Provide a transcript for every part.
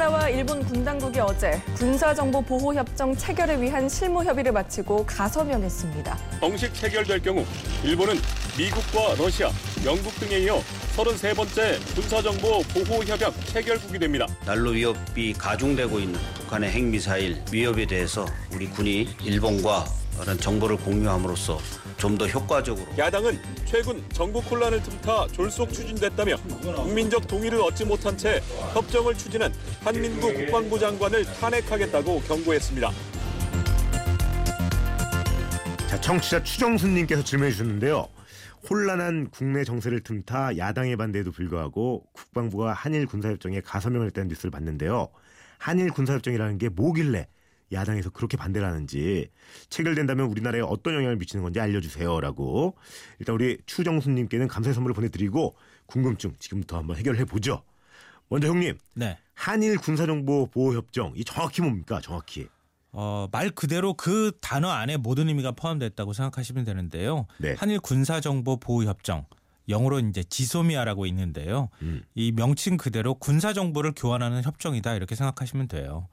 우리나라와 일본 군 당국이 어제 군사정보 보호 협정 체결을 위한 실무 협의를 마치고 가서명했습니다. 정식 체결될 경우 일본은 미국과 러시아, 영국 등에 이어 33번째 군사정보 보호 협약 체결국이 됩니다. 난로 위협이 가중되고 있는 북한의 핵미사일 위협에 대해서 우리 군이 일본과 그런 정보를 공유함으로써 좀 더 효과적으로 야당은 최근 정부 혼란을 틈타 졸속 추진됐다며 국민적 동의를 얻지 못한 채 협정을 추진한 한민구 국방부 장관을 탄핵하겠다고 경고했습니다. 자, 청취자 추정순님께서 질문해 주셨는데요. 혼란한 국내 정세를 틈타 야당의 반대에도 불구하고 국방부가 한일 군사협정에 가서명을 했다는 뉴스를 봤는데요. 한일 군사협정이라는 게 뭐길래 야당에서 그렇게 반대를 하는지 체결된다면 우리나라에 어떤 영향을 미치는 건지 알려주세요라고 일단 우리 추정순님께는 감사의 선물을 보내드리고 궁금증 지금부터 한번 해결해 보죠. 먼저 형님, 네. 한일 군사정보 보호협정 이 정확히 뭡니까? 정확히. 어, 말 그대로 그 단어 안에 모든 의미가 포함됐다고 생각하시면 되는데요. 네. 한일 군사정보 보호 협정 영어로 이제 지소미아라고 있는데요. 음. 이 명칭 그대로 군사 정보를 교환하는 협정이다 이렇게 생각하시면 돼요.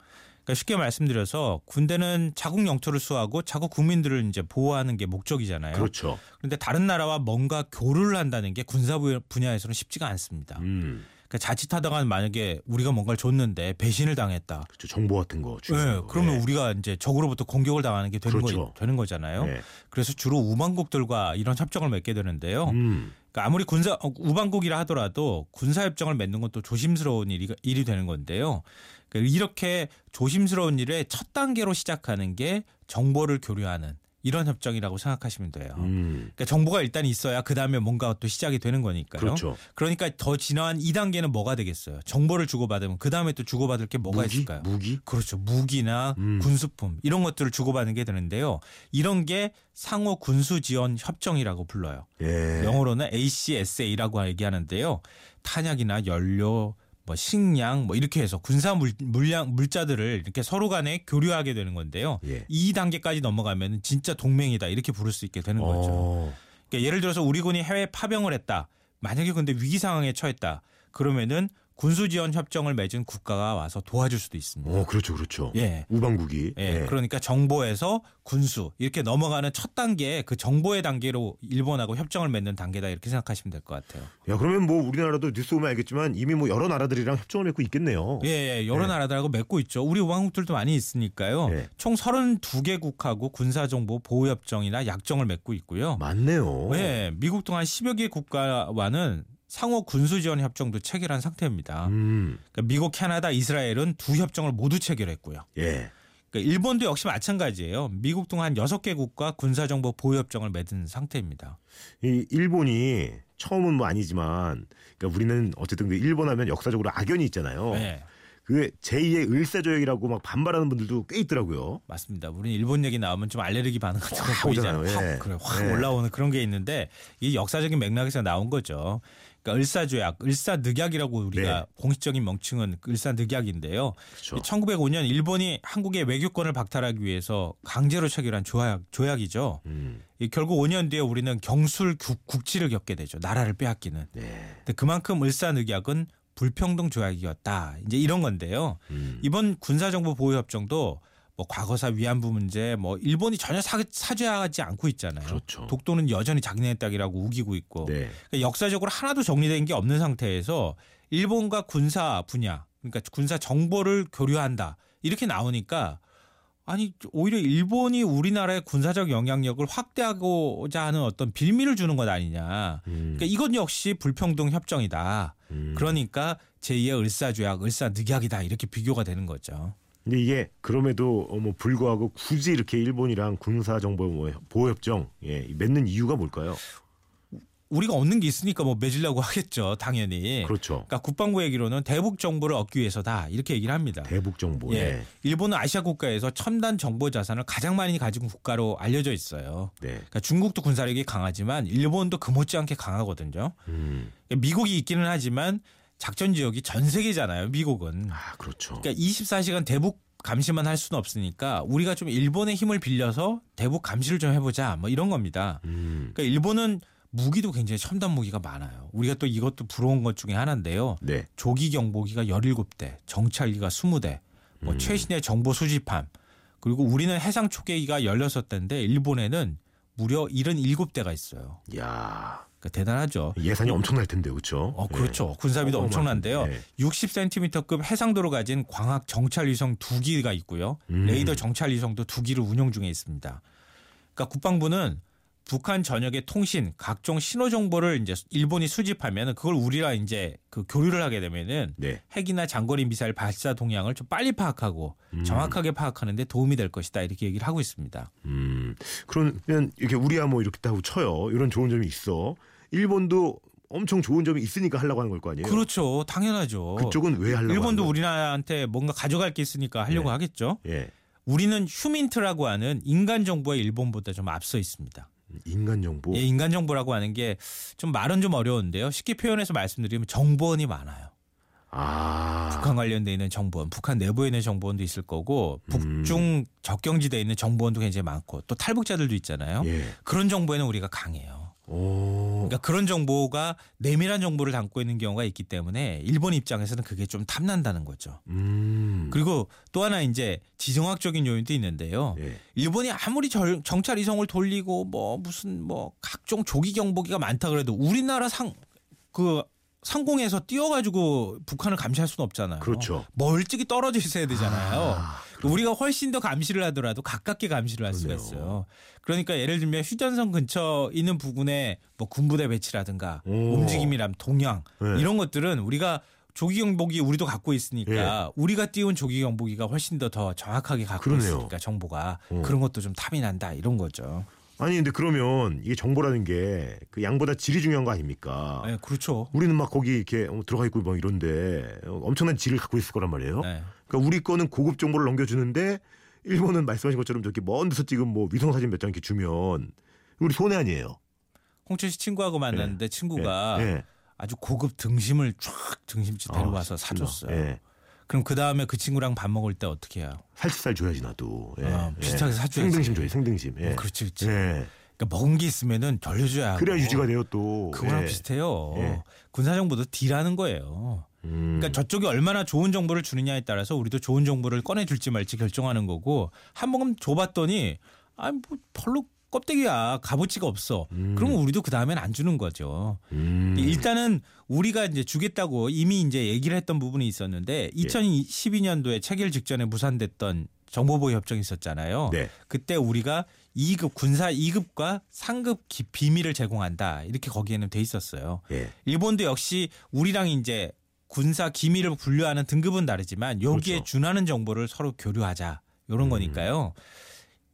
그러니까 쉽게 말씀드려서 군대는 자국 영토를 수호하고 자국 국민들을 이제 보호하는 게 목적이잖아요. 그렇죠. 그런데 다른 나라와 뭔가 교류를 한다는 게 군사 분야에서는 쉽지가 않습니다. 음, 그러니까 자칫하다가 만약에 우리가 뭔가를 줬는데 배신을 당했다. 그렇죠. 정보 같은 거. 네, 주는. 그러면 예. 우리가 이제 적으로부터 공격을 당하는 게 되는, 그렇죠. 거, 되는 거잖아요. 네. 그래서 주로 우방국들과 이런 협정을 맺게 되는데요. 음, 그러니까 아무리 군사 어, 우방국이라 하더라도 군사 협정을 맺는 건 또 조심스러운 일이, 일이 되는 건데요. 그러니까 이렇게 조심스러운 일의 첫 단계로 시작하는 게 정보를 교류하는 이런 협정이라고 생각하시면 돼요. 음, 그러니까 정보가 일단 있어야 그 다음에 뭔가 또 시작이 되는 거니까요. 그렇죠. 그러니까 더 진화한 2단계는 뭐가 되겠어요? 정보를 주고받으면 그 다음에 또 주고받을 게 뭐가 무기? 있을까요? 무기? 그렇죠. 무기나 음. 군수품 이런 것들을 주고받는 게 되는데요. 이런 게 상호 군수 지원 협정이라고 불러요. 예. 영어로는 ACSA라고 얘기하는데요. 탄약이나 연료, 뭐 식량, 뭐 이렇게 해서 군사 물, 물량 물자들을 이렇게 서로 간에 교류하게 되는 건데요. 예. 이 단계까지 넘어가면 진짜 동맹이다 이렇게 부를 수 있게 되는 거죠. 어, 그러니까 예를 들어서 우리 군이 해외 파병을 했다. 만약에 근데 위기 상황에 처했다. 그러면은 군수 지원 협정을 맺은 국가가 와서 도와줄 수도 있습니다. 어, 그렇죠, 그렇죠. 예. 우방국이. 예, 그러니까 정보에서 군수 이렇게 넘어가는 첫 단계 그 정보의 단계로 일본하고 협정을 맺는 단계다 이렇게 생각하시면 될 것 같아요. 야, 그러면 뭐 우리나라도 뉴스 보면 알겠지만 이미 뭐 여러 나라들이랑 협정을 맺고 있겠네요. 예, 예 여러 네. 나라들하고 맺고 있죠. 우리 우방국들도 많이 있으니까요. 예. 총 32개국하고 군사정보 보호협정이나 약정을 맺고 있고요. 맞네요. 예, 미국 등한 10여 개 국가와는 상호 군수 지원 협정도 체결한 상태입니다. 음, 그러니까 미국, 캐나다, 이스라엘은 두 협정을 모두 체결했고요. 예. 그러니까 일본도 역시 마찬가지예요. 미국 등한 6개 국가 군사정보 보호협정을 맺은 상태입니다. 이 일본이 처음은 뭐 아니지만, 그러니까 우리는 어쨌든 그 일본 하면 역사적으로 악연이 있잖아요. 네, 그 제2의 을사조약이라고 막 반발하는 분들도 꽤 있더라고요. 맞습니다. 우리 일본 얘기 나오면 좀 알레르기 반응 같은 거확 보이잖아요. 오잖아요. 예. 확, 그래, 확 예. 올라오는 그런 게 있는데 이 역사적인 맥락에서 나온 거죠. 그러니까 을사조약, 을사늑약이라고 우리가 네. 공식적인 명칭은 을사늑약인데요. 그렇죠. 1905년 일본이 한국의 외교권을 박탈하기 위해서 강제로 체결한 조약, 조약이죠. 음, 이 결국 5년 뒤에 우리는 경술 국, 국치를 겪게 되죠. 나라를 빼앗기는. 네. 근데 그만큼 을사늑약은 불평등 조약이었다. 이제 이런 건데요. 음, 이번 군사정보 보호협정도 뭐 과거사 위안부 문제 뭐 일본이 전혀 사, 사죄하지 않고 있잖아요. 그렇죠. 독도는 여전히 자기네 땅이라고 우기고 있고 네. 그러니까 역사적으로 하나도 정리된 게 없는 상태에서 일본과 군사 분야 그러니까 군사 정보를 교류한다 이렇게 나오니까 아니 오히려 일본이 우리나라의 군사적 영향력을 확대하고자 하는 어떤 빌미를 주는 것 아니냐. 음, 그러니까 이건 역시 불평등 협정이다. 음. 그러니까 제2의 을사조약, 을사늑약이다 이렇게 비교가 되는 거죠. 근데 이게 그럼에도 어, 뭐 불구하고 굳이 이렇게 일본이랑 군사 정보 뭐 보호 협정 예, 맺는 이유가 뭘까요? 우리가 얻는 게 있으니까 뭐 맺으려고 하겠죠, 당연히. 그렇죠. 그러니까 국방부 얘기로는 대북 정보를 얻기 위해서다 이렇게 얘기를 합니다. 대북 정보. 예. 예. 일본은 아시아 국가에서 첨단 정보 자산을 가장 많이 가진 국가로 알려져 있어요. 네. 그러니까 중국도 군사력이 강하지만 일본도 그 못지않게 강하거든요. 음. 미국이 있기는 하지만 작전 지역이 전 세계잖아요. 미국은. 아, 그렇죠. 그러니까 24시간 대북 감시만 할 수는 없으니까 우리가 좀 일본의 힘을 빌려서 대북 감시를 좀 해보자 뭐 이런 겁니다. 음. 그러니까 일본은 무기도 굉장히 첨단 무기가 많아요. 우리가 또 이것도 부러운 것 중에 하나인데요. 네. 조기 경보기가 17대, 정찰기가 20대, 뭐 음. 최신의 정보 수집함, 그리고 우리는 해상 초계기가 16대인데 일본에는 무려 77대가 있어요. 야 그러니까 대단하죠. 예산이 엄청날 텐데 그렇죠? 어, 그렇죠. 군사비도 엄청난데요. 네. 60cm급 해상도로 가진 광학 정찰 위성 두 기가 있고요. 음. 레이더 정찰 위성도 두 기를 운영 중에 있습니다. 그러니까 국방부는 북한 전역의 통신, 각종 신호 정보를 이제 일본이 수집하면 그걸 우리랑 이제 그 교류를 하게 되면은 네. 핵이나 장거리 미사일 발사 동향을 좀 빨리 파악하고 음. 정확하게 파악하는 데 도움이 될 것이다. 이렇게 얘기를 하고 있습니다. 음. 그러면 이렇게 우리야 뭐 이렇게 하고 쳐요. 이런 좋은 점이 있어. 일본도 엄청 좋은 점이 있으니까 하려고 하는 걸 거 아니에요? 그렇죠. 당연하죠. 그쪽은 왜 하려고 일본도 우리나라한테 뭔가 가져갈 게 있으니까 하려고 네. 하겠죠. 예. 우리는 휴민트라고 하는 인간 정보에 일본보다 좀 앞서 있습니다. 인간 정보. 예, 인간 정보라고 하는 게 좀 말은 좀 어려운데요. 쉽게 표현해서 말씀드리면 정보원이 많아요. 아. 북한 관련돼 있는 정보원, 북한 내부에 있는 정보원도 있을 거고 음. 북중 적경지대에 있는 정보원도 굉장히 많고 또 탈북자들도 있잖아요. 예. 그런 정보에는 우리가 강해요. 오. 그러니까 그런 정보가 내밀한 정보를 담고 있는 경우가 있기 때문에 일본 입장에서는 그게 좀 탐난다는 거죠. 음. 그리고 또 하나 이제 지정학적인 요인도 있는데요. 예. 일본이 아무리 절- 정찰 이성을 돌리고 뭐 무슨 뭐 각종 조기 경보기가 많다 그래도 우리나라 상 그 상공에서 뛰어가지고 북한을 감시할 수는 없잖아요. 그렇죠. 멀찍이 떨어져 있어야 되잖아요. 아, 우리가 훨씬 더 감시를 하더라도 가깝게 감시를 할 수가 그러네요. 있어요. 그러니까 예를 들면 휴전선 근처 있는 부근에 뭐 군부대 배치라든가 오. 움직임이람 동향 네. 이런 것들은 우리가 조기 경보기 우리도 갖고 있으니까 예. 우리가 띄운 조기 경보기가 훨씬 더 더 정확하게 갖고 그러네요. 있으니까 정보가 어. 그런 것도 좀 탐이 난다 이런 거죠. 아니 근데 그러면 이게 정보라는 게 그 양보다 질이 중요한 거 아닙니까? 네, 그렇죠. 우리는 막 거기 이렇게 어, 들어가 있고 뭐 이런데 어, 엄청난 질을 갖고 있을 거란 말이에요. 네. 그러니까 우리 거는 고급 정보를 넘겨주는데 일본은 말씀하신 것처럼 저렇게 먼 데서 찍은 뭐 위성 사진 몇 장 이렇게 주면 우리 손해 아니에요. 홍철 씨 친구하고 만났는데 친구가 예, 예. 아주 고급 등심을 쫙 등심집 데려와서 아, 사줬어요. 예. 그럼 그 다음에 그 친구랑 밥 먹을 때 어떻게 해요? 살치살 줘야지 나도. 예. 아, 비슷하게 사줘야지. 생등심 줘야 생등심. 예. 어, 그렇지, 그렇지. 예. 그러니까 먹은 게 있으면은 돌려줘야 하고. 그래야 유지가 돼요 또. 그거랑 예. 비슷해요. 예. 군사정보도 딜하는 거예요. 음. 그러니까 저쪽이 얼마나 좋은 정보를 주느냐에 따라서 우리도 좋은 정보를 꺼내줄지 말지 결정하는 거고 한 번 줘봤더니 아뭐 별로 껍데기야 값어치가 없어. 음. 그러면 우리도 그 다음엔 안 주는 거죠. 음. 일단은 우리가 이제 주겠다고 이미 이제 얘기를 했던 부분이 있었는데 예. 2012년도에 체결 직전에 무산됐던 정보보호 협정이 있었잖아요. 네. 그때 우리가 2급 군사 2급과 상급 기- 비밀을 제공한다 이렇게 거기에는 돼 있었어요. 예. 일본도 역시 우리랑 이제 군사 기밀을 분류하는 등급은 다르지만 여기에 그렇죠. 준하는 정보를 서로 교류하자 이런 음. 거니까요.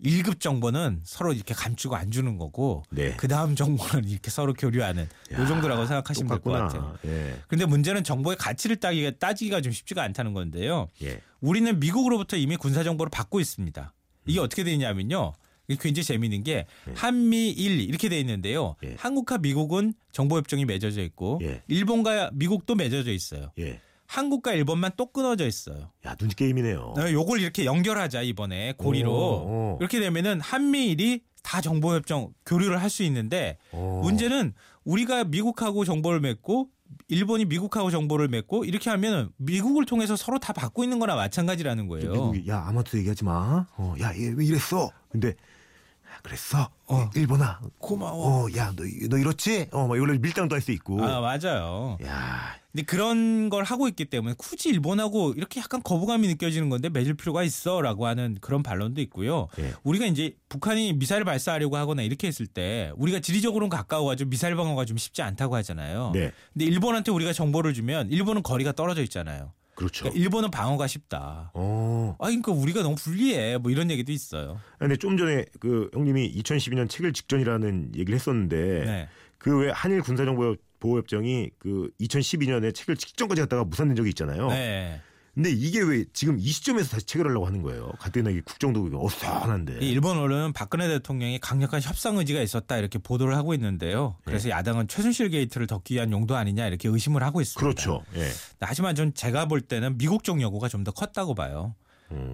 1급 정보는 서로 이렇게 감추고 안 주는 거고 네. 그 다음 정보는 이렇게 서로 교류하는 요 정도라고 생각하시면 될 것. 같아요. 예. 근데 문제는 정보의 가치를 따기가 따지기가 좀 쉽지가 않다는 건데요. 예. 우리는 미국으로부터 이미 군사 정보를 받고 있습니다. 이게 어떻게 되냐면요. 이게 굉장히 재미있는 게 한미일 이렇게 돼 있는데요. 예. 한국과 미국은 정보 협정이 맺어져 있고 예. 일본과 미국도 맺어져 있어요. 예. 한국과 일본만 또 끊어져 있어요. 야 눈치 게임이네요. 네, 요걸 이렇게 연결하자 이번에 고리로 오, 오. 이렇게 되면은 한미일이 다 정보 협정 교류를 할 수 있는데 오. 문제는 우리가 미국하고 정보를 맺고 일본이 미국하고 정보를 맺고 이렇게 하면 미국을 통해서 서로 다 받고 있는 거나 마찬가지라는 거예요. 미국이 야 아무것도 얘기하지 마. 어, 야, 얘 왜 이랬어? 근데 아, 그랬어. 어. 일본아. 고마워. 어, 야, 너, 너 이렇지? 어, 막 이걸로 밀당도 할 수 있고. 아 맞아요. 야, 근데 그런 걸 하고 있기 때문에 굳이 일본하고 이렇게 약간 거부감이 느껴지는 건데 맺을 필요가 있어라고 하는 그런 반론도 있고요. 예. 우리가 이제 북한이 미사일 발사하려고 하거나 이렇게 했을 때 우리가 지리적으로는 가까워가지고 미사일 방어가 좀 쉽지 않다고 하잖아요. 네. 근데 일본한테 우리가 정보를 주면 일본은 거리가 떨어져 있잖아요. 그렇죠. 그러니까 일본은 방어가 쉽다. 어. 아, 그러니까 우리가 너무 불리해. 뭐 이런 얘기도 있어요. 근데 좀 전에 그 형님이 2012년 체결 직전이라는 얘기를 했었는데 네. 그왜 한일 군사정보 보호협정이 그 2012년에 체결 직전까지 갔다가 무산된 적이 있잖아요. 네. 근데 이게 왜 지금 이 시점에서 다시 체결하려고 하는 거예요? 가뜩이나 이 국정도 어수선한데. 이 일본 언론은 박근혜 대통령이 강력한 협상 의지가 있었다 이렇게 보도를 하고 있는데요. 그래서 야당은 최순실 게이트를 덮기 위한 용도 아니냐 이렇게 의심을 하고 있습니다. 그렇죠. 예. 하지만 전 제가 볼 때는 미국 쪽 여고가 좀 더 컸다고 봐요.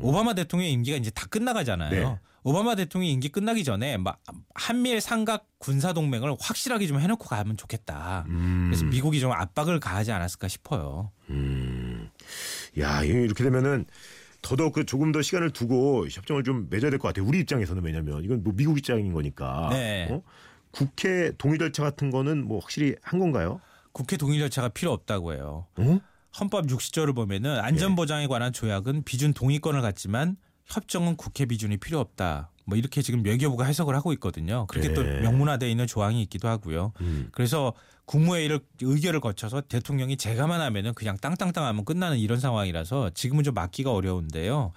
오바마 대통령 임기가 이제 다 끝나가잖아요. 네. 오바마 대통령 임기 끝나기 전에 막 한미일 삼각 군사 동맹을 확실하게 좀 해놓고 가면 좋겠다. 음. 그래서 미국이 좀 압박을 가하지 않았을까 싶어요. 음. 야, 이렇게 되면은 더더욱 그 조금 더 시간을 두고 협정을 좀 맺어야 될 것 같아요. 우리 입장에서는 왜냐면 이건 뭐 미국 입장인 거니까. 네. 어? 국회 동의 절차 같은 거는 뭐 확실히 한 건가요? 국회 동의 절차가 필요 없다고 해요. 어? 헌법 60조를 보면은 안전보장에 관한 조약은 비준 동의권을 갖지만 협정은 국회 비준이 필요 없다. 뭐 이렇게 지금 외교부가 해석을 하고 있거든요. 그렇게 또 네. 명문화되어 있는 조항이 있기도 하고요. 음. 그래서 국무회의를 의결을 거쳐서 대통령이 제가만 하면은 그냥 땅땅땅 하면 끝나는 이런 상황이라서 지금은 좀 막기가 어려운데요.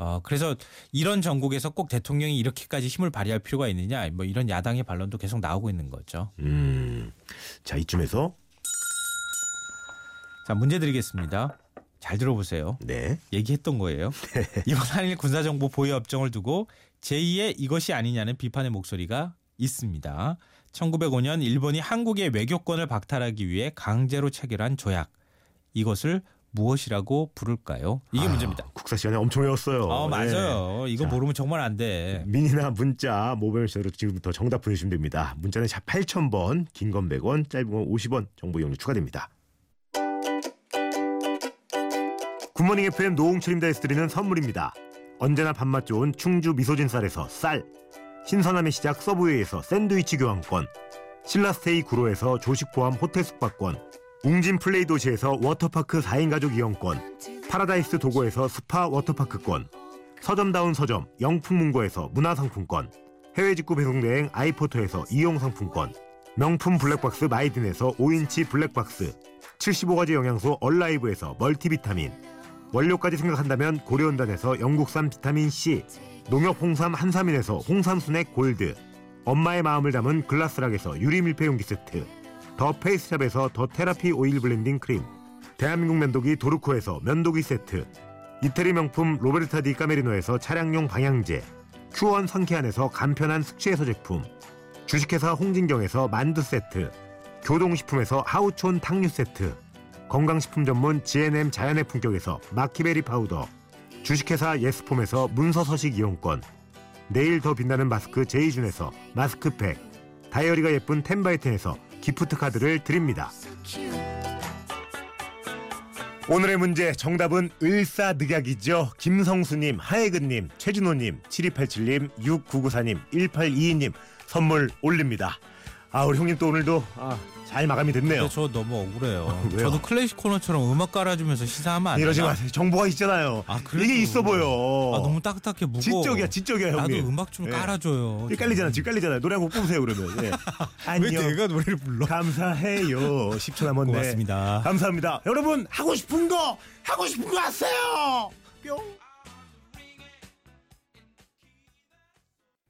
어 그래서 이런 전국에서 꼭 대통령이 이렇게까지 힘을 발휘할 필요가 있느냐 뭐 이런 야당의 반론도 계속 나오고 있는 거죠. 음. 자, 이쯤에서 자 문제 드리겠습니다. 잘 들어보세요. 네. 얘기했던 거예요. 이번 한일 군사정보 보유 협정을 두고 제2의 이것이 아니냐는 비판의 목소리가 있습니다. 1905년 일본이 한국의 외교권을 박탈하기 위해 강제로 체결한 조약. 이것을 무엇이라고 부를까요? 이게 아, 문제입니다. 국사 시간에 엄청 외웠어요. 어, 맞아요. 이거 자. 모르면 정말 안 돼. 미니나 문자 모바일 시대로 지금부터 정답 보내주시면 됩니다. 문자는 샵 8000번, 긴 건 100원, 짧은 건 50원, 정보 이용료 추가됩니다. 굿모닝 FM 노홍철입니다 에서 드리는 선물입니다. 언제나 밥맛 좋은 충주 미소진 쌀에서 쌀, 신선함의 시작 서브웨이에서 샌드위치 교환권, 신라스테이 구로에서 조식 포함 호텔 숙박권, 웅진 플레이 도시에서 워터파크 4인 가족 이용권, 파라다이스 도고에서 스파 워터파크권, 서점다운 서점 영풍문고에서 문화상품권. 해외 직구 배송 대행 아이포터에서 이용상품권. 명품 블랙박스 마이딘에서 5인치 블랙박스. 75가지 영양소 얼라이브에서 멀티비타민 원료까지 생각한다면 고려은단에서 영국산 비타민C 농협 홍삼 한삼인에서 홍삼 스낵 골드 엄마의 마음을 담은 글라스락에서 유리 밀폐 용기 세트 더 페이스샵에서 더 테라피 오일 블렌딩 크림 대한민국 면도기 도르코에서 면도기 세트 이태리 명품 로베르타 디 까메리노에서 차량용 방향제, 큐원 상쾌한에서 간편한 숙취해소 제품, 주식회사 홍진경에서 만두 세트, 교동식품에서 하우촌 탕류 세트, 건강식품 전문 GNM 자연의 품격에서 마키베리 파우더, 주식회사 예스폼에서 문서 서식 이용권, 내일 더 빛나는 마스크 제이준에서 마스크팩, 다이어리가 예쁜 텐바이텐에서 기프트 카드를 드립니다. 오늘의 문제 정답은 을사늑약이죠. 김성수님, 하혜근님, 최진호님, 7287님, 6994님, 1822님 선물 올립니다. 아 우리 형님 또 오늘도 아, 잘 마감이 됐네요. 근데 저 너무 억울해요. 왜요? 저도 클래식 코너처럼 음악 깔아주면서 시사하면 안 이러지 되나? 마세요. 정보가 있잖아요. 아, 그래도- 이게 있어 보여. 아, 너무 딱딱해 무거워. 지적이야, 지적이야 나도 형님. 음악 좀 예. 깔아줘요. 깔리잖아, 지금 깔리잖아요. 노래 한 곡 뽑으세요 그러면. 예. 왜 안녕. 내가 노래를 불러? 감사해요. 10초 남았네. 고맙습니다. 감사합니다. 여러분 하고 싶은 거 하고 싶은 거 하세요. 뿅.